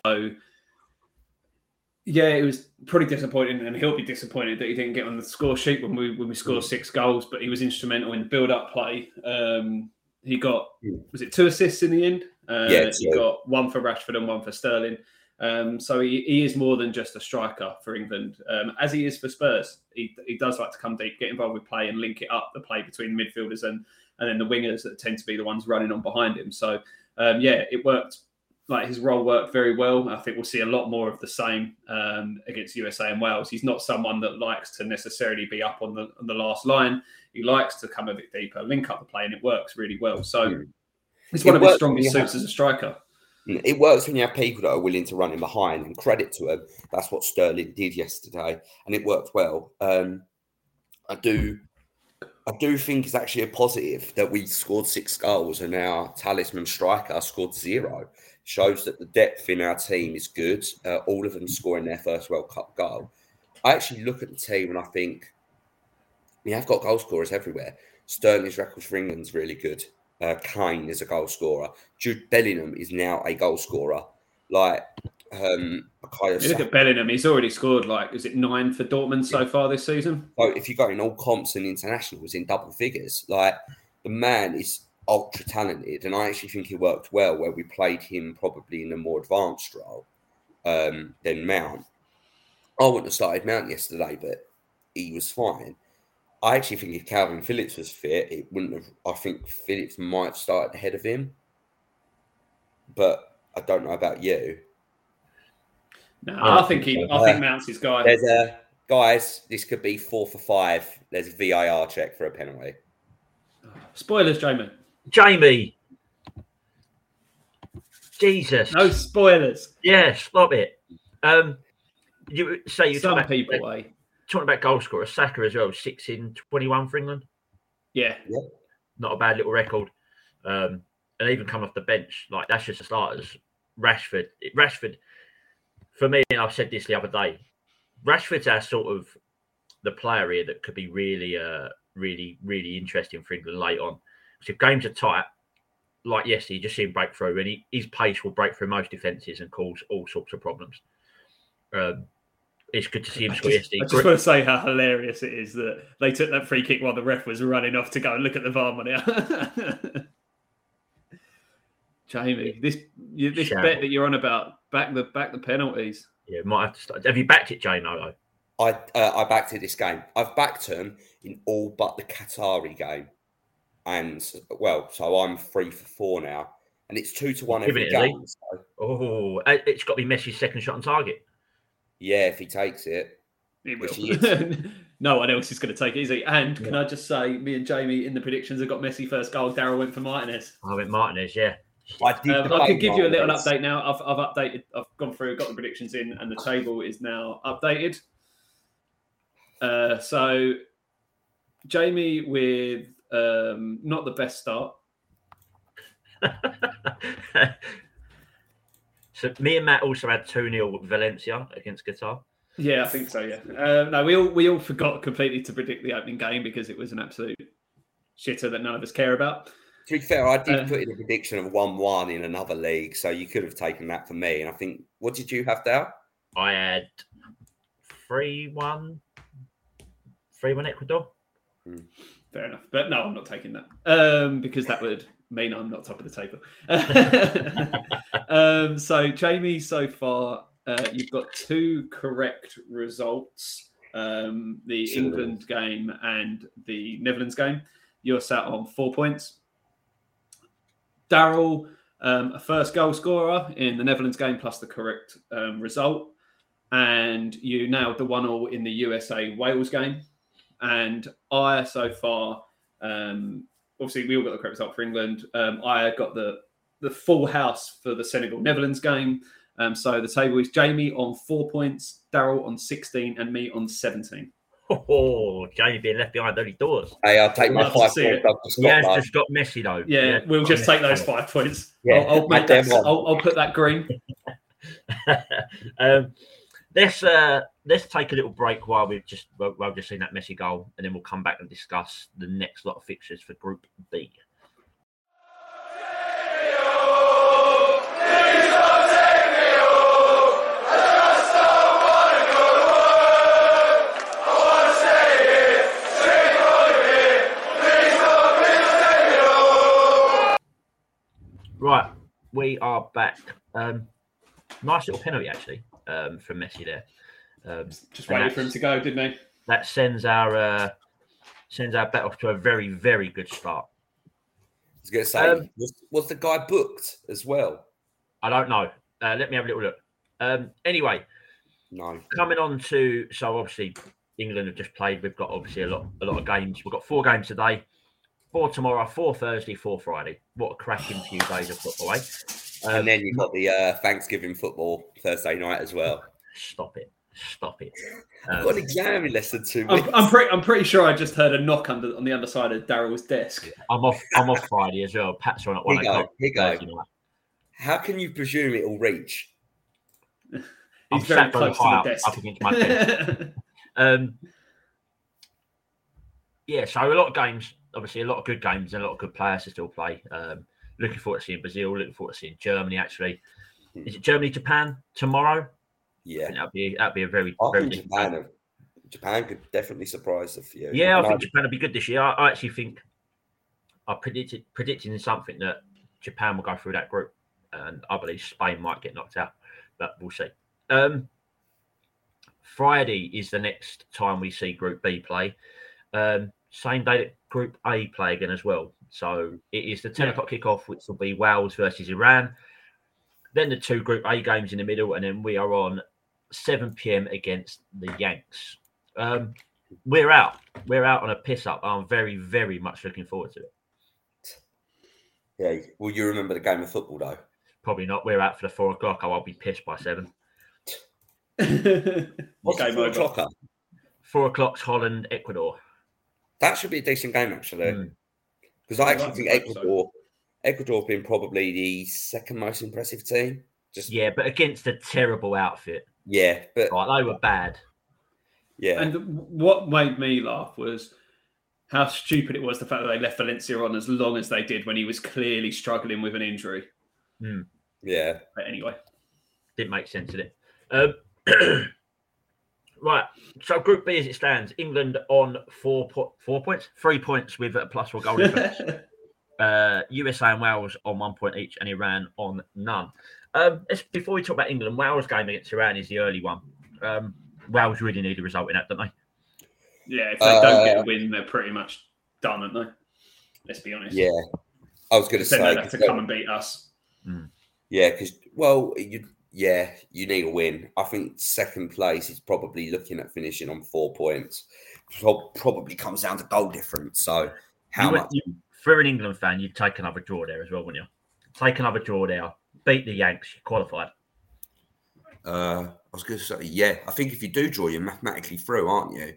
Speaker 2: yeah, it was pretty disappointing, and he'll be disappointed that he didn't get on the score sheet when we when we scored six goals. But he was instrumental in the build-up play. Um, he got was it two assists in the end? Uh,
Speaker 3: Yeah,
Speaker 2: he got one for Rashford and one for Sterling. Um, so he, he is more than just a striker for England, um, as he is for Spurs. He, he does like to come deep, get involved with play, and link it up the play between midfielders and and then the wingers that tend to be the ones running on behind him. So um, yeah, it worked. Like his role worked very well. I think we'll see a lot more of the same um, against USA and Wales. He's not someone that likes to necessarily be up on the on the last line. He likes to come a bit deeper, link up the play, and it works really well. So it's
Speaker 3: It
Speaker 2: one of his strongest suits as a striker.
Speaker 3: Mm, It works when you have people that are willing to run in behind, and credit to him. That's what Sterling did yesterday, and it worked well. Um, I do, I do think it's actually a positive that we scored six goals and our talisman striker scored zero. Shows that the depth in our team is good. Uh, all of them scoring their first World Cup goal. I actually look at the team and I think we have got goal scorers everywhere. Sterling's record for England's really good. Uh, Kane is a goal scorer. Jude Bellingham is now a goal scorer. Like um,
Speaker 2: You look
Speaker 3: Saka.
Speaker 2: at Bellingham; he's already scored like is it nine for Dortmund so far this season?
Speaker 3: So if you go in all comps and internationals in double figures, like the man is ultra talented, and I actually think it worked well where we played him probably in a more advanced role um, than Mount. I wouldn't have started Mount yesterday, but he was fine. I actually think if Calvin Phillips was fit, it wouldn't have. I think Phillips might have started ahead of him, but I don't know about you.
Speaker 2: No,
Speaker 1: Oh,
Speaker 2: I think he. I think Mount's his guy.
Speaker 3: There's a guys. This could be four for five. There's a VAR check for a penalty.
Speaker 2: Spoilers, Jamie.
Speaker 1: Jamie. Jesus.
Speaker 2: No spoilers.
Speaker 1: Yeah, stop it. Um, you say you
Speaker 2: Some
Speaker 1: talking about,
Speaker 2: people, eh?
Speaker 1: talking about goal scorer, Saka as well, six in twenty-one for England.
Speaker 2: Yeah,
Speaker 1: Not a bad little record. Um, and even come off the bench, like that's just the starters. Rashford, Rashford, for me, and I've said this the other day. Rashford's our sort of the player here that could be really, uh, really, really interesting for England late on. So if games are tight, like yesterday, you just see him break through, and he, his pace will break through most defences and cause all sorts of problems. Um, it's good to see him
Speaker 2: I
Speaker 1: score
Speaker 2: just,
Speaker 1: yesterday.
Speaker 2: I just want to say how hilarious it is that they took that free kick while the ref was running off to go and look at the VAR monitor. Jamie, this you, this
Speaker 1: Shambles.
Speaker 2: bet that you're on about back the back the penalties.
Speaker 1: Yeah, might have to start. Have you backed it, Jane? No,
Speaker 3: I uh, I backed it this game. I've backed him in all but the Qatari game, and well, so I'm three for four now, and it's two to one
Speaker 1: Give
Speaker 3: every
Speaker 1: it,
Speaker 3: game. So,
Speaker 1: Oh, it- it's got to be Messi's second shot on target.
Speaker 3: yeah, if he takes it,
Speaker 2: It
Speaker 3: Which
Speaker 2: will.
Speaker 3: he
Speaker 2: no one else is going to take it, is he? And can I just say, me and Jamie in the predictions have got Messi first goal. Daryl went for Martinez.
Speaker 1: I went Martinez, yeah.
Speaker 3: I did.
Speaker 2: Um, I
Speaker 3: debate
Speaker 2: could give you a little update now. I've, I've updated, I've gone through, got the predictions in, and the table is now updated. Uh, so, Jamie with um, not the best start.
Speaker 1: so me and Matt also had 2 0 Valencia against Qatar.
Speaker 2: Yeah, I think so. Yeah. Uh, no, we all we all forgot completely to predict the opening game because it was an absolute shitter that none of us care about.
Speaker 3: To be fair, I did
Speaker 2: Uh,
Speaker 3: put in a prediction of one-one in another league, so you could have taken that for me. And I think, what did you have there?
Speaker 1: I had 3 1. 3 1 Ecuador.
Speaker 2: Fair enough, but no, I'm not taking that um, because that would mean I'm not top of the table. um, so, Jamie, so far uh, you've got two correct results: um, the. England game and the Netherlands game. You're sat on four points. Daryl, um, a first goal scorer in the Netherlands game, plus the correct um, result, and you nailed the one all in the USA Wales game and I so far, um, obviously we all got the correct result for England. Um, I got the the full house for the Senegal Netherlands game. Um, so the table is Jamie on four points, Daryl on sixteen, and me on seventeen.
Speaker 1: Oh, Jamie being left behind early doors.
Speaker 3: Hey, I'll take my
Speaker 2: Love to
Speaker 3: five points
Speaker 2: it.
Speaker 3: up to
Speaker 1: He has
Speaker 3: Scotland.
Speaker 1: just got Messi though.
Speaker 2: Yeah, we'll just take those five points.
Speaker 3: Yeah,
Speaker 2: I'll, I'll make that. I'll, I'll put that green.
Speaker 1: um, let's uh, let's take a little break while we've just while we've just seen that Messi goal, and then we'll come back and discuss the next lot of fixtures for Group B. Right, we are back. Um, nice little penalty actually um, from Messi there. Um,
Speaker 2: Just
Speaker 1: And
Speaker 2: waited for him to go, didn't he?
Speaker 1: that sends our uh, sends our bet off to a very very good start.
Speaker 3: I was going to say,
Speaker 1: Um,
Speaker 3: was, was the guy booked as well?
Speaker 1: I don't know. Uh, let me have a little look. Um, anyway,
Speaker 3: No.
Speaker 1: coming on to so obviously England have just played. We've got obviously a lot a lot of games. We've got four games today, four tomorrow, four Thursday, four Friday. What a cracking few days of football, eh? Um,
Speaker 3: and then you've got the uh, Thanksgiving football Thursday night as well.
Speaker 1: stop it, stop it.
Speaker 3: I've
Speaker 1: Um,
Speaker 3: got an exam in less than two weeks.
Speaker 2: I'm, I'm pretty. I'm pretty sure I just heard a knock under on the underside of Daryl's desk.
Speaker 1: I'm off. I'm off Friday as well. Pat's on at one
Speaker 3: Here go, here you go. How can you presume it will reach?
Speaker 2: He's
Speaker 1: I'm
Speaker 2: very
Speaker 1: sat very
Speaker 2: close to the desk.
Speaker 1: up against my desk. Um, yeah, so a lot of games, obviously a lot of good games and a lot of good players to still play. Um, looking forward to seeing Brazil. Looking forward to seeing Germany. Actually, is it Germany Japan tomorrow? I
Speaker 3: Yeah.
Speaker 1: that'd be that'd be a very
Speaker 3: I
Speaker 1: very
Speaker 3: think Japan, have- Japan could definitely surprise a few.
Speaker 1: Yeah, I
Speaker 3: And
Speaker 1: think Japan will be good this year. I, I actually think I predicted predicting something that Japan will go through that group, and I believe Spain might get knocked out, but we'll see. Um, Friday is the next time we see Group B play. Um, same day that Group A play again as well. So it is the 10
Speaker 2: Yeah.
Speaker 1: o'clock kickoff, which will be Wales versus Iran. Then the two Group A games in the middle, and then we are on 7 p.m. against the Yanks. Um, we're out. We're out on a piss up. I'm very, very much looking forward to it.
Speaker 3: yeah, will you remember the game of football though?
Speaker 1: Probably not. We're out for the four o'clock. I will be pissed by seven.
Speaker 3: What's
Speaker 2: okay,
Speaker 3: the four
Speaker 2: Mo.
Speaker 3: o'clocker?
Speaker 1: Four o'clock's Holland, Ecuador.
Speaker 3: That should be a decent game actually,
Speaker 1: Mm.
Speaker 3: because I
Speaker 2: Yeah,
Speaker 3: actually
Speaker 2: that's
Speaker 3: think
Speaker 2: a great
Speaker 3: Ecuador, Ecuador have been probably the second most impressive team. Just
Speaker 1: Yeah, but against a terrible outfit.
Speaker 3: yeah, but
Speaker 1: Right, they were bad.
Speaker 3: yeah,
Speaker 2: And what made me laugh was how stupid it was the fact that they left Valencia on as long as they did when he was clearly struggling with an injury.
Speaker 3: yeah.
Speaker 2: But anyway,
Speaker 1: Didn't make sense of it. Um, right. So Group B as it stands, England on four po- four points, three points with a plus four goal difference. uh, USA and Wales on one point each, and Iran on none. Um, let's, before we talk about England, Wales game against Iran is the early one. Um, Wales really need a result in that, don't they?
Speaker 2: yeah, if they don't get
Speaker 3: Uh,
Speaker 2: a win, they're pretty much done, aren't they? Let's be honest.
Speaker 3: Yeah, I was going to say,
Speaker 2: they'd have to
Speaker 3: 'cause
Speaker 2: come and beat us.
Speaker 3: yeah, because well, you yeah, you need a win. I think second place is probably looking at finishing on four points pro- probably comes down to goal difference. So how
Speaker 1: You would-
Speaker 3: much?
Speaker 1: you- for an England fan, you'd take another draw there as well, wouldn't you? Take another draw there, beat the Yanks, you qualified.
Speaker 3: Uh, I was going to say, yeah. I think if you do draw, you're mathematically through, aren't you?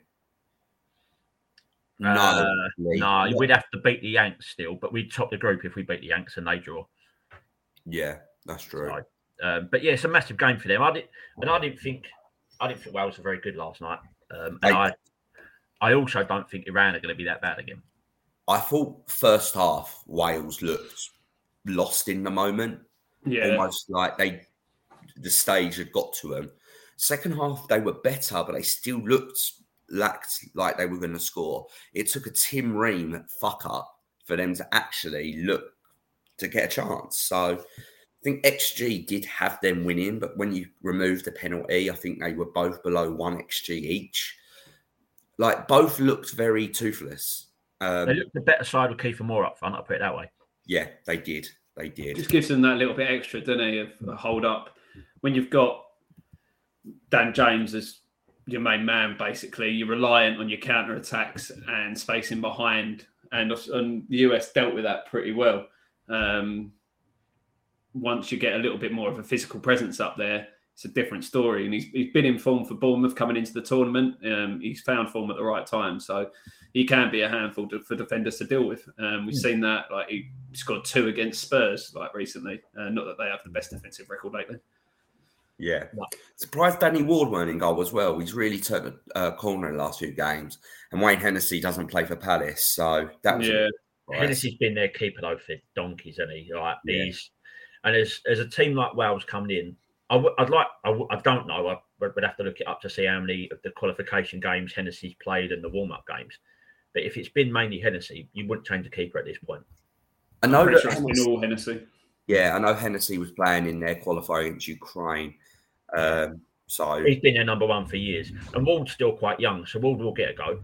Speaker 3: No,
Speaker 1: Uh, no,
Speaker 3: Yeah.
Speaker 1: we'd have to beat the Yanks still, but we'd top the group if we beat the Yanks and they draw.
Speaker 3: Yeah, that's true.
Speaker 1: So, um, but yeah, it's a massive game for them. I did, and I didn't think, I didn't think Wales were very good last night, um, and
Speaker 3: I-
Speaker 1: I, I also don't think Iran are going to be that bad again.
Speaker 3: I thought first half Wales looked lost in the moment,
Speaker 2: Yeah,
Speaker 3: almost like they the stage had got to them. Second half they were better, but they still looked lacked like they were going to score. It took a Tim Ream fuck up for them to actually look to get a chance. So I think XG did have them winning, but when you remove the penalty, I think they were both below one XG each. Like both looked very toothless. Um,
Speaker 1: They looked the better side with Kiefer Moore up front. I'll put it that way.
Speaker 3: yeah, they did. They did.
Speaker 2: just gives them that little bit extra, doesn't it, of a hold up when you've got Dan James as your main man. Basically, you're reliant on your counter attacks and spacing behind, and, and the US dealt with that pretty well. Um, once you get a little bit more of a physical presence up there, it's a different story. And he's, he's been in form for Bournemouth coming into the tournament. Um, he's found form at the right time, so he can be a handful to, for defenders to deal with. Um, we've seen that. Like he scored two against Spurs like recently. Uh, not that they have the best defensive record lately.
Speaker 3: Yeah.
Speaker 1: No.
Speaker 3: Surprised Danny Ward weren't in goal as well. He's really turned a uh, corner in the last few games. And Wayne Hennessy doesn't play for Palace. So that was
Speaker 2: Yeah,
Speaker 3: surprise.
Speaker 1: Hennessy's been their keeper though for donkeys, and he like
Speaker 3: Yeah.
Speaker 1: he's and as as a team like Wales coming in, I w- I'd like I, w- I don't know. I would would have to look it up to see how many of the qualification games Hennessy's played and the warm up games. But if it's been mainly Hennessy, you wouldn't change the keeper at this point.
Speaker 3: I know
Speaker 2: pretty
Speaker 3: that
Speaker 2: sure it's
Speaker 3: Hennessy,
Speaker 2: all Hennessy.
Speaker 3: yeah, I know Hennessy was playing in their qualifier against Ukraine. Um, so
Speaker 1: He's been their number one for years, and Ward's still quite young, so Ward will get a go.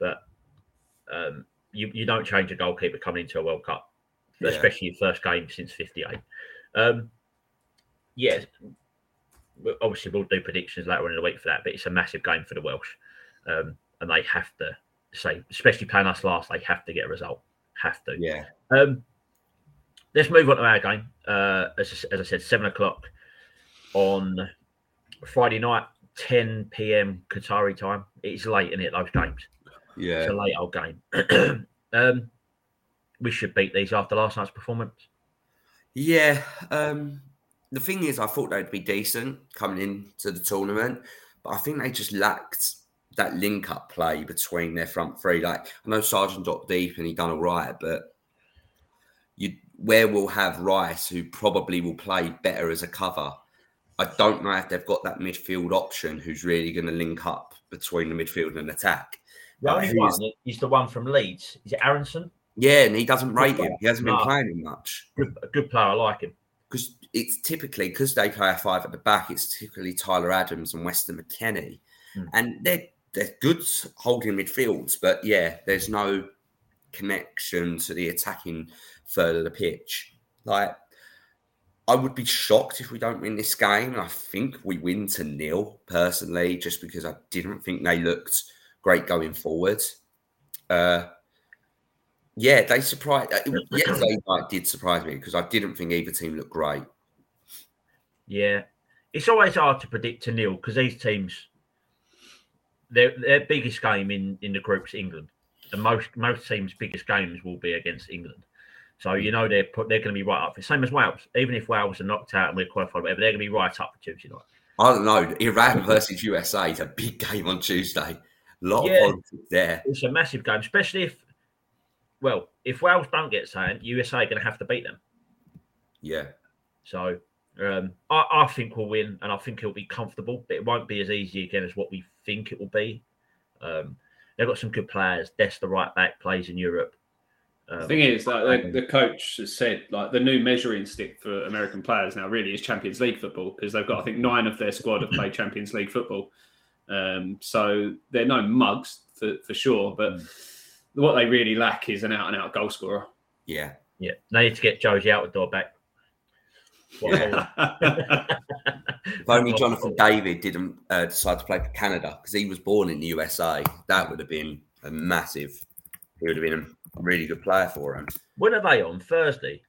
Speaker 1: But um, you you don't change a goalkeeper coming into a World Cup,
Speaker 3: Yeah.
Speaker 1: especially your first game since '58. Um, yeah, well, obviously we'll do predictions later on in the week for that, but it's a massive game for the Welsh, um, and they have to say, especially playing us last, they have to get a result. Have to.
Speaker 3: yeah,
Speaker 1: Um, let's move on to our game. Uh, as, as I said, seven o'clock on Friday night, 10 p.m. Qatari time. It's late, in it? Those games.
Speaker 3: yeah.
Speaker 1: It's a late old game. um, we should beat these after last night's performance.
Speaker 3: Yeah. Um, the thing is, I thought they'd be decent coming into the tournament, but I think they just lacked that link up play between their front three. Like, I know Sargent dropped deep and he done all right, but you where we'll have Rice, who probably will play better as a cover. I don't know if they've got that midfield option who's really going to link up between the midfield and attack.
Speaker 1: The only one
Speaker 3: is-
Speaker 1: is the one from Leeds. Is it Aaronson?
Speaker 3: Yeah, and he doesn't rate him. He hasn't been playing him much.
Speaker 1: Good, a good player. I like him.
Speaker 3: Because it's typically because they play a five at the back. It's typically Tyler Adams and Weston McKennie,
Speaker 1: Hmm.
Speaker 3: and they're they're good holding midfields, but yeah, there's no connection to the attacking third of the pitch. Like, I would be shocked if we don't win this game. and I think we win to nil personally, just because I didn't think they looked great going forward. Uh, yeah, they surprised. uh, Yesterday night did surprise me because I didn't think either team looked great.
Speaker 1: Yeah, it's always hard to predict to nil because these teams, their their biggest game in in the group's England, and most most teams' biggest games will be against England. So you know they're put, they're going to be right up. for Same as Wales. Even if Wales are knocked out and we're qualified, whatever, they're going to be right up for Tuesday night.
Speaker 3: I don't know. Iran versus USA is a big game on Tuesday. A lot
Speaker 1: Yeah.
Speaker 3: of politics there.
Speaker 1: It's a massive game, especially if, well, if Wales don't get signed, USA are going to have to beat them.
Speaker 3: Yeah.
Speaker 1: So um, I, I think we'll win, and I think it'll be comfortable, but it won't be as easy again as what we think it will be. Um, they've got some good players. Dest, the right back, plays in Europe. Um,
Speaker 2: The thing is, like the, the coach has said, like the new measuring stick for American players now really is Champions League football because they've got, I think, nine of their squad have played Champions League football. Um, so they're no mugs for, for sure, but what they really lack is an out and out goal scorer.
Speaker 3: Yeah.
Speaker 1: yeah, they need to get Jozy Altidore back. What,
Speaker 3: If only Jonathan David didn't uh, decide to play for Canada because he was born in the USA, that would have been a massive. He would have been a really good player for him.
Speaker 1: When are they on Thursday?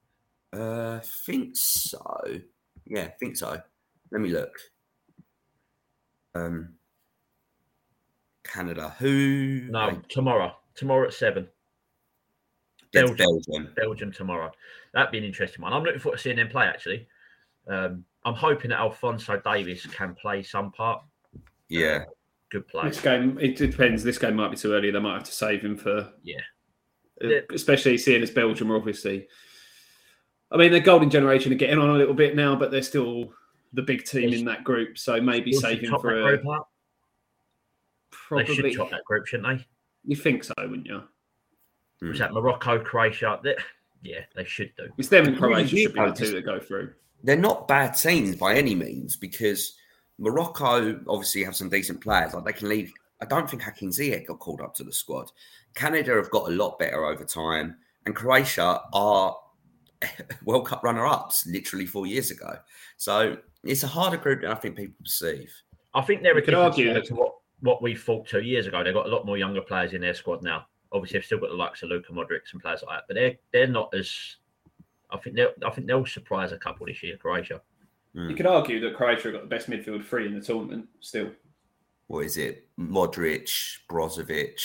Speaker 3: Uh, think so. Yeah, I think so. Let me look. Um, Canada. Who?
Speaker 1: No, tomorrow. Tomorrow at seven. Belgium.
Speaker 3: Belgium.
Speaker 1: Belgium tomorrow. That'd be an interesting one. I'm looking forward to seeing them play. Actually, um, I'm hoping that Alphonso Davies can play some part.
Speaker 3: Yeah.
Speaker 1: Good play.
Speaker 2: This game, it depends. This game might be too early. They might have to save him for.
Speaker 1: Yeah.
Speaker 2: Uh, Especially seeing as Belgium are obviously. I mean, the golden generation are getting on a little bit now, but they're still the big team in that group. So maybe
Speaker 1: They should
Speaker 2: save him
Speaker 1: top
Speaker 2: for a.
Speaker 1: group up. They should
Speaker 2: Probably.
Speaker 1: top that group, shouldn't they?
Speaker 2: You think so, wouldn't you?
Speaker 3: Mm.
Speaker 1: Was that Morocco, Croatia? They- yeah, they should do.
Speaker 2: It's them and Croatia should be the two that go through.
Speaker 3: They're not bad teams by any means because Morocco obviously have some decent players. Like they can lead. I don't think Hakim Ziyech got called up to the squad. Canada have got a lot better over time, and Croatia are World Cup runner-ups literally four years ago. So it's a harder group than I think people perceive.
Speaker 1: I think they're a
Speaker 2: You could argue
Speaker 1: side
Speaker 2: that-
Speaker 1: to what, what we thought two years ago. They've got a lot more younger players in their squad now. Obviously, they've still got the likes of Luka Modric and players like that, but they're they're not as. I think they'll I think they'll surprise a couple this year, Croatia.
Speaker 2: You could argue that Croatia have got the best midfield three in the tournament still.
Speaker 3: What is it? Modric, Brozovic,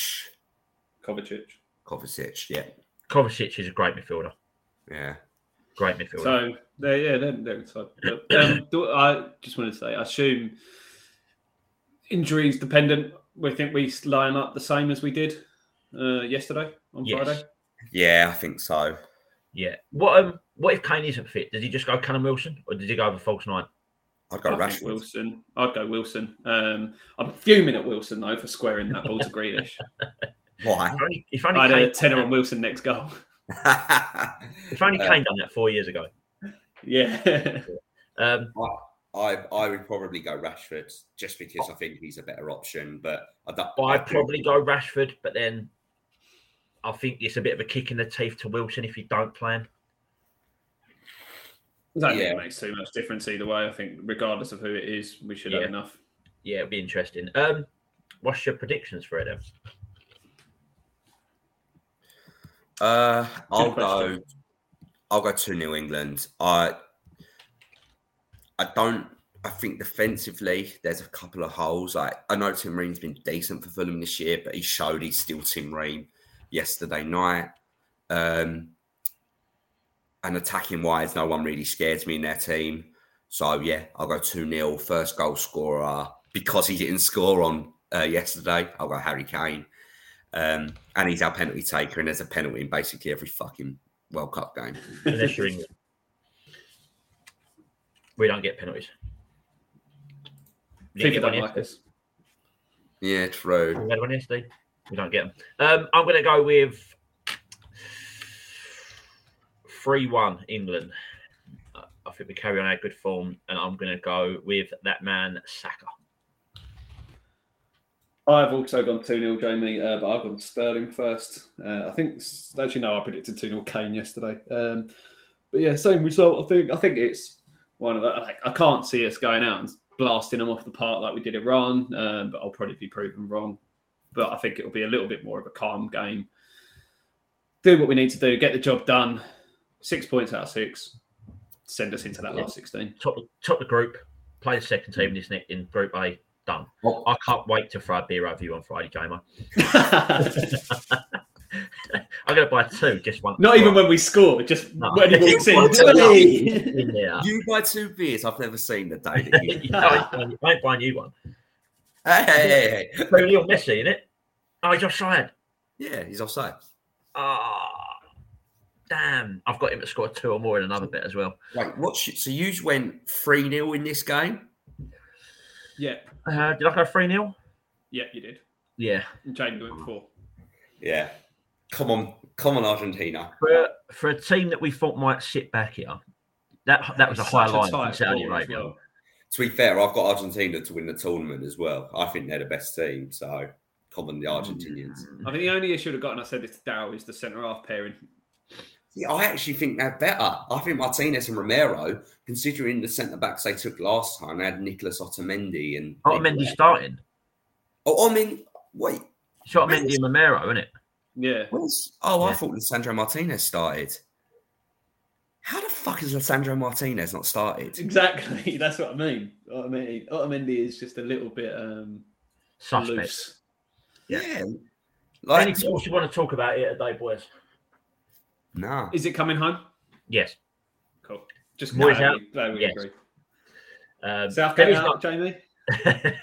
Speaker 2: Kovacic.
Speaker 3: Kovacic. Yeah,
Speaker 1: Kovacic is a great midfielder.
Speaker 3: yeah.
Speaker 1: Great midfielder.
Speaker 2: So they're yeah they're, they're excited. But, um, do- I just want to say, I assume injuries dependent. We think we line up the same as we did uh, yesterday on
Speaker 1: Yes.
Speaker 2: Friday.
Speaker 3: Yeah, I think so.
Speaker 1: yeah. What um what if Kane isn't fit? Does he just go Callum Wilson or did he go with false nine?
Speaker 3: I'd go
Speaker 2: I think
Speaker 3: Rashford.
Speaker 2: Wilson. I'd go Wilson. Um, I'm fuming at Wilson though for squaring that ball to Grealish.
Speaker 3: Why?
Speaker 1: If only, if only
Speaker 2: I had a
Speaker 1: Kane,
Speaker 2: tenner on Wilson next goal.
Speaker 1: if only
Speaker 3: Uh,
Speaker 1: Kane done that four years ago.
Speaker 2: Yeah.
Speaker 1: Um,
Speaker 3: I I would probably go Rashford just because I think he's a better option. But I don't.
Speaker 1: But
Speaker 3: I
Speaker 1: I'd probably go Rashford, but then I think it's a bit of a kick in the teeth to Wilson if you don't play him.
Speaker 2: I
Speaker 3: Yeah.
Speaker 2: it makes too much difference either way. I think regardless of who it is, we should
Speaker 1: Yeah.
Speaker 2: have enough.
Speaker 1: Yeah, it'll be interesting. Um, what's your predictions for it then?
Speaker 3: Uh, I'll go. I'll go to New England. I. I don't. I think defensively, there's a couple of holes. Like I know Tim Ream's been decent for Fulham this year, but he showed he's still Tim Ream yesterday night. Um, and attacking wise, no one really scares me in their team. So yeah, I'll go two 0 First goal scorer because he didn't score on uh, yesterday. I'll go Harry Kane. Um, and he's our penalty taker, and there's a penalty in basically every fucking World Cup game.
Speaker 1: Unless you're England. We don't get penalties. We didn't
Speaker 2: FIFA
Speaker 1: get one
Speaker 2: don't like us.
Speaker 3: Yeah, true.
Speaker 1: We had one yesterday. We don't get them. Um, I'm going to go with 3 1 England. Uh, I think we carry on our good form, and I'm going to go with that man, Saka.
Speaker 2: I've also gone 2 0, Jamie, uh, but I've gone Sterling first. Uh, I think, actually, no, I predicted 2 0 Kane yesterday. Um, but yeah, same result. I think I think it's one of the, like, I can't see us going out and blasting them off the park like we did Iran, um, but I'll probably be proven wrong. But I think it'll be a little bit more of a calm game. Do what we need to do, get the job done. Six points out of six. Send us into that
Speaker 1: Yeah.
Speaker 2: last 16.
Speaker 1: Top, top the group, play the second team in this in Group A. Done.
Speaker 3: Oh.
Speaker 1: I can't wait to fry a beer over you on Friday, Jamer. I'm going to buy two, just one.
Speaker 2: Not even when we score, just
Speaker 1: No.
Speaker 2: when he walks in.
Speaker 3: What a
Speaker 2: Hey!
Speaker 1: in there.
Speaker 3: You buy two beers. I've never seen the day that you.
Speaker 1: No, I ain't buying- I ain't buying you one.
Speaker 3: hey, hey, hey, hey.
Speaker 1: Very little Messi in it. Oh, he's offside.
Speaker 3: Yeah, he's offside.
Speaker 1: Ah, damn. I've got him to score two or more in another bit as well.
Speaker 3: Wait, what? sh- So you went three 0 in this game?
Speaker 2: Yeah,
Speaker 1: Uh, did I go 3 0?
Speaker 2: yeah, you did.
Speaker 1: Yeah.
Speaker 2: And Jamie went four.
Speaker 3: Yeah. Come on, come on, Argentina.
Speaker 1: For a, for a team that we thought might sit back here, that that was a high
Speaker 2: Such
Speaker 1: line
Speaker 2: tight
Speaker 1: from Saudi Arabia.
Speaker 2: well.
Speaker 3: To be fair, I've got Argentina to win the tournament as well. I think they're the best team. So come on, the Argentinians.
Speaker 2: I think the only issue I've got, and I said this to Dow, is the centre half pairing.
Speaker 3: Yeah, I actually think they're better. I think Martinez and Romero, considering the centre backs they took last time, they had Nicolás Otamendi and.
Speaker 1: Otamendi starting.
Speaker 3: Oh, I mean, wait.
Speaker 1: It's Otamendi and Romero, isn't it?
Speaker 2: Yeah.
Speaker 3: Where's, oh, I
Speaker 1: Yeah.
Speaker 3: thought Lisandro Martinez started. How the fuck has Lisandro Martinez not started?
Speaker 2: Exactly. That's what I mean. Otamendi, Otamendi is just a little bit um,
Speaker 1: Suspect.
Speaker 2: loose.
Speaker 1: Yeah.
Speaker 3: Yeah. Like,
Speaker 1: Anything else you want to talk about here today, boys?
Speaker 3: nah.
Speaker 2: Is it coming home?
Speaker 1: Yes.
Speaker 2: Cool. Just
Speaker 1: Boys
Speaker 2: glad
Speaker 1: out?
Speaker 2: we, glad we
Speaker 1: Yes.
Speaker 2: agree.
Speaker 1: Um,
Speaker 2: Southgate
Speaker 1: there is
Speaker 2: out, Jamie.
Speaker 1: not-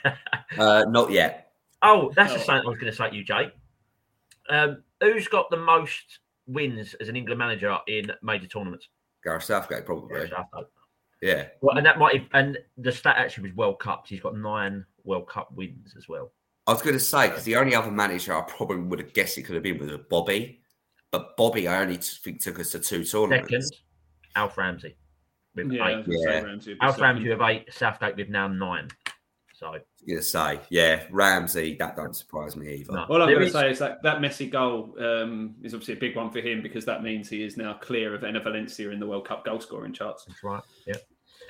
Speaker 3: Uh, not yet.
Speaker 1: oh, that's the
Speaker 2: Oh.
Speaker 1: same I was going to say to you, Jake. Um, who's got the most wins as an England manager in major tournaments?
Speaker 3: Gareth Southgate, probably.
Speaker 1: Southgate.
Speaker 3: Yeah.
Speaker 1: Well, and that might and the stat actually was World Cups. He's got nine World Cup wins as well.
Speaker 3: I was going to say, because the only other manager I probably would have guessed it could have been was Bobby. But Bobby, I only think took us to two tournaments.
Speaker 1: Second, Alf Ramsey with
Speaker 2: Yeah,
Speaker 1: eight.
Speaker 2: was gonna say
Speaker 3: Yeah.
Speaker 2: Ramsey
Speaker 1: Alf
Speaker 2: second.
Speaker 1: Ramsey with eight. Southgate with now nine. So
Speaker 3: I was going to say, yeah, Ramsey, that don't surprise me either.
Speaker 1: no.
Speaker 2: All I'm
Speaker 1: There
Speaker 2: going to
Speaker 1: is-
Speaker 2: say is that that Messi goal um, is obviously a big one for him because that means he is now clear of Enner Valencia in the World Cup goal scoring charts.
Speaker 1: That's right. Yeah.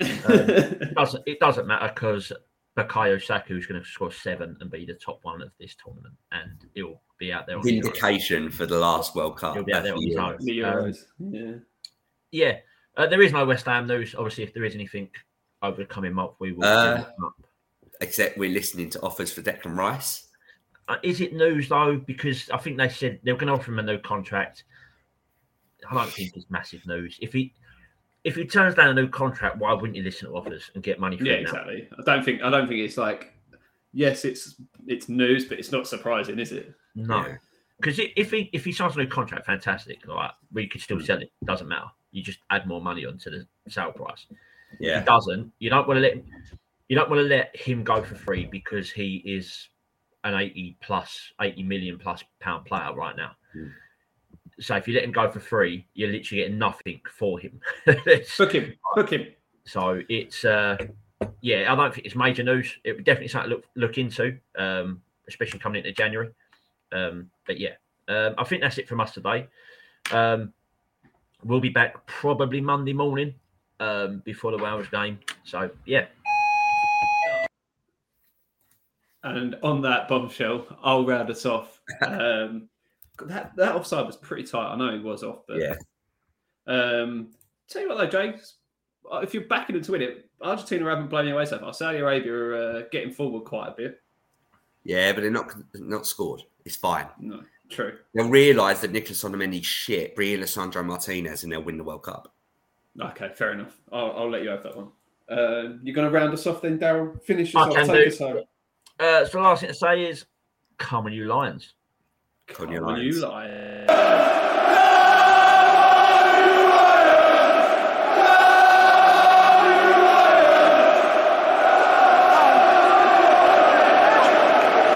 Speaker 1: It doesn't it doesn't matter because Bukayo Saka is going to score seven and be the top one of this tournament, and he'll be out there. On the
Speaker 3: for the last World Cup.
Speaker 1: He'll be out there on his
Speaker 3: the-
Speaker 1: own.
Speaker 2: the
Speaker 1: Um,
Speaker 2: yeah.
Speaker 1: yeah, uh, there is no West Ham news. Obviously, if there is anything over the coming month, we will.
Speaker 3: Uh,
Speaker 1: up.
Speaker 3: Except we're listening to offers for Declan Rice.
Speaker 1: Uh, is it news though? Because I think they said they were going to offer him a new contract. I don't think it's massive news. If he if he turns down a new contract, why wouldn't you listen to offers and get money for
Speaker 2: Yeah,
Speaker 1: it now?
Speaker 2: exactly. I don't think I don't think it's like yes, it's it's news, but it's not surprising, is it?
Speaker 1: No,
Speaker 3: Yeah.
Speaker 1: because if he if he signs a new contract, fantastic. All right, we could
Speaker 3: Hmm.
Speaker 1: still sell it. Doesn't matter. You just add more money onto the sale price. If
Speaker 3: Yeah.
Speaker 1: he doesn't, you don't want to let him, you don't want to let him go for free because he is an eighty plus, eighty million plus pound player right now.
Speaker 3: Mm.
Speaker 1: So if you let him go for free, you're literally getting nothing for him.
Speaker 2: Book him, book him.
Speaker 1: so it's uh yeah, I don't think it's major news. It would definitely something to look look into, um, especially coming into January. Um, but yeah, um, I think that's it from us today. Um, we'll be back probably Monday morning um, before the Wales game. So yeah,
Speaker 2: And on that bombshell, I'll round us off. Um, that that offside was pretty tight. I know he was off, but
Speaker 3: Yeah.
Speaker 2: Um, tell you what though, James, uh, if you're backing them to win it, Argentina haven't blown you away so far. Saudi Arabia are uh, getting forward quite a bit.
Speaker 3: Yeah, but they're not not scored. It's fine.
Speaker 2: No, true.
Speaker 3: They'll realise that Nicolás Otamendi's shit, bring in Alessandro Martinez, and they'll win the World Cup.
Speaker 2: Okay, fair enough. I'll, I'll let you have that one. Uh, you're going to round us off then, Daryl. Finish
Speaker 1: I
Speaker 2: off.
Speaker 1: can
Speaker 2: Take
Speaker 1: do.
Speaker 2: us home.
Speaker 1: Uh, so the last thing to say is, come on, you Lions.
Speaker 3: Come on, you
Speaker 2: Come on,
Speaker 3: Lions.
Speaker 2: you lie.